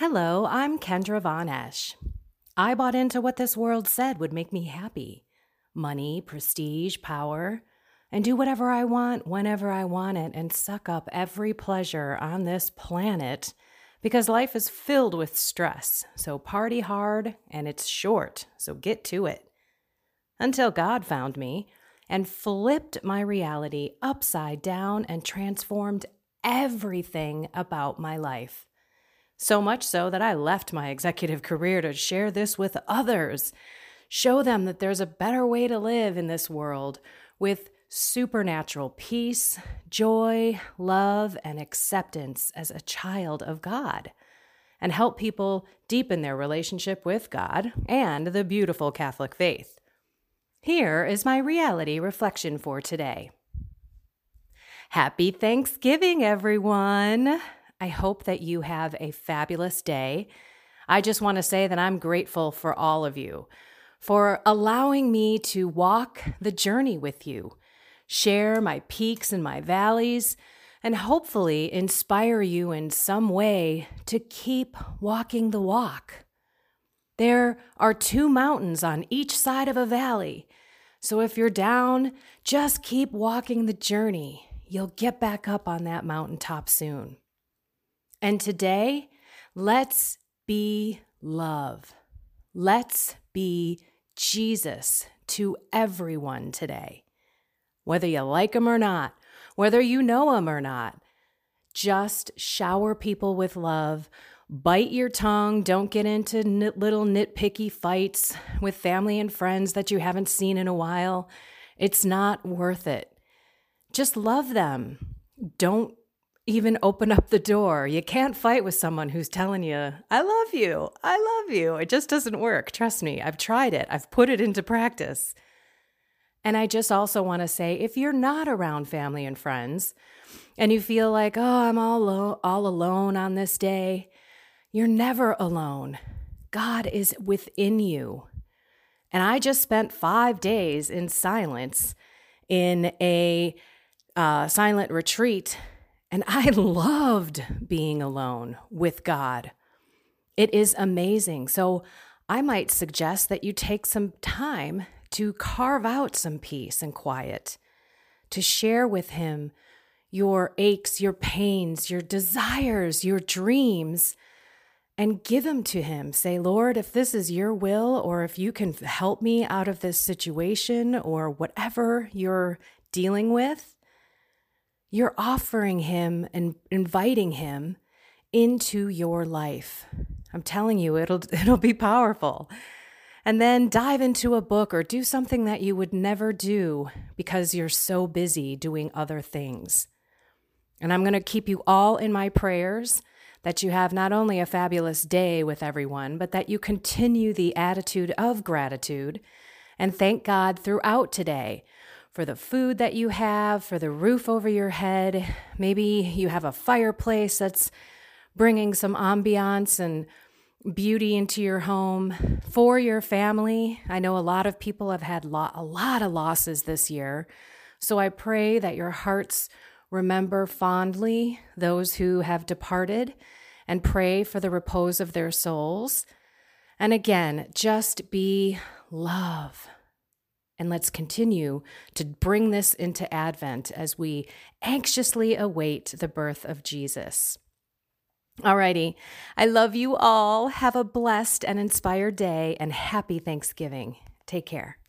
Hello, I'm Kendra Von Esch. I bought into what this world said would make me happy money, prestige, power, and do whatever I want whenever I want it and suck up every pleasure on this planet because life is filled with stress. So party hard and it's short, so get to it. Until God found me and flipped my reality upside down and transformed everything about my life. So much so that I left my executive career to share this with others, show them that there's a better way to live in this world with supernatural peace, joy, love, and acceptance as a child of God, and help people deepen their relationship with God and the beautiful Catholic faith. Here is my reality reflection for today. Happy Thanksgiving, everyone! I hope that you have a fabulous day. I just want to say that I'm grateful for all of you, for allowing me to walk the journey with you, share my peaks and my valleys, and hopefully inspire you in some way to keep walking the walk. There are two mountains on each side of a valley. So if you're down, just keep walking the journey. You'll get back up on that mountaintop soon. And today, let's be love. Let's be Jesus to everyone today. Whether you like him or not, whether you know him or not, just shower people with love. Bite your tongue. Don't get into nit- little nitpicky fights with family and friends that you haven't seen in a while. It's not worth it. Just love them. Don't even open up the door. You can't fight with someone who's telling you, I love you. I love you. It just doesn't work. Trust me. I've tried it, I've put it into practice. And I just also want to say if you're not around family and friends and you feel like, oh, I'm all, lo- all alone on this day, you're never alone. God is within you. And I just spent five days in silence in a uh, silent retreat and I loved being alone with God. It is amazing. So I might suggest that you take some time to carve out some peace and quiet, to share with Him your aches, your pains, your desires, your dreams, and give them to Him. Say, Lord, if this is your will, or if you can help me out of this situation, or whatever you're dealing with, you're offering him and inviting him into your life. I'm telling you, it'll it'll be powerful. And then dive into a book or do something that you would never do because you're so busy doing other things. And I'm going to keep you all in my prayers that you have not only a fabulous day with everyone, but that you continue the attitude of gratitude and thank God throughout today for the food that you have, for the roof over your head. Maybe you have a fireplace that's bringing some ambiance and beauty into your home, for your family. I know a lot of people have had lo- a lot of losses this year. So I pray that your hearts remember fondly those who have departed and pray for the repose of their souls. And again, just be love. And let's continue to bring this into Advent as we anxiously await the birth of Jesus. Alrighty, I love you all. Have a blessed and inspired day and happy Thanksgiving. Take care.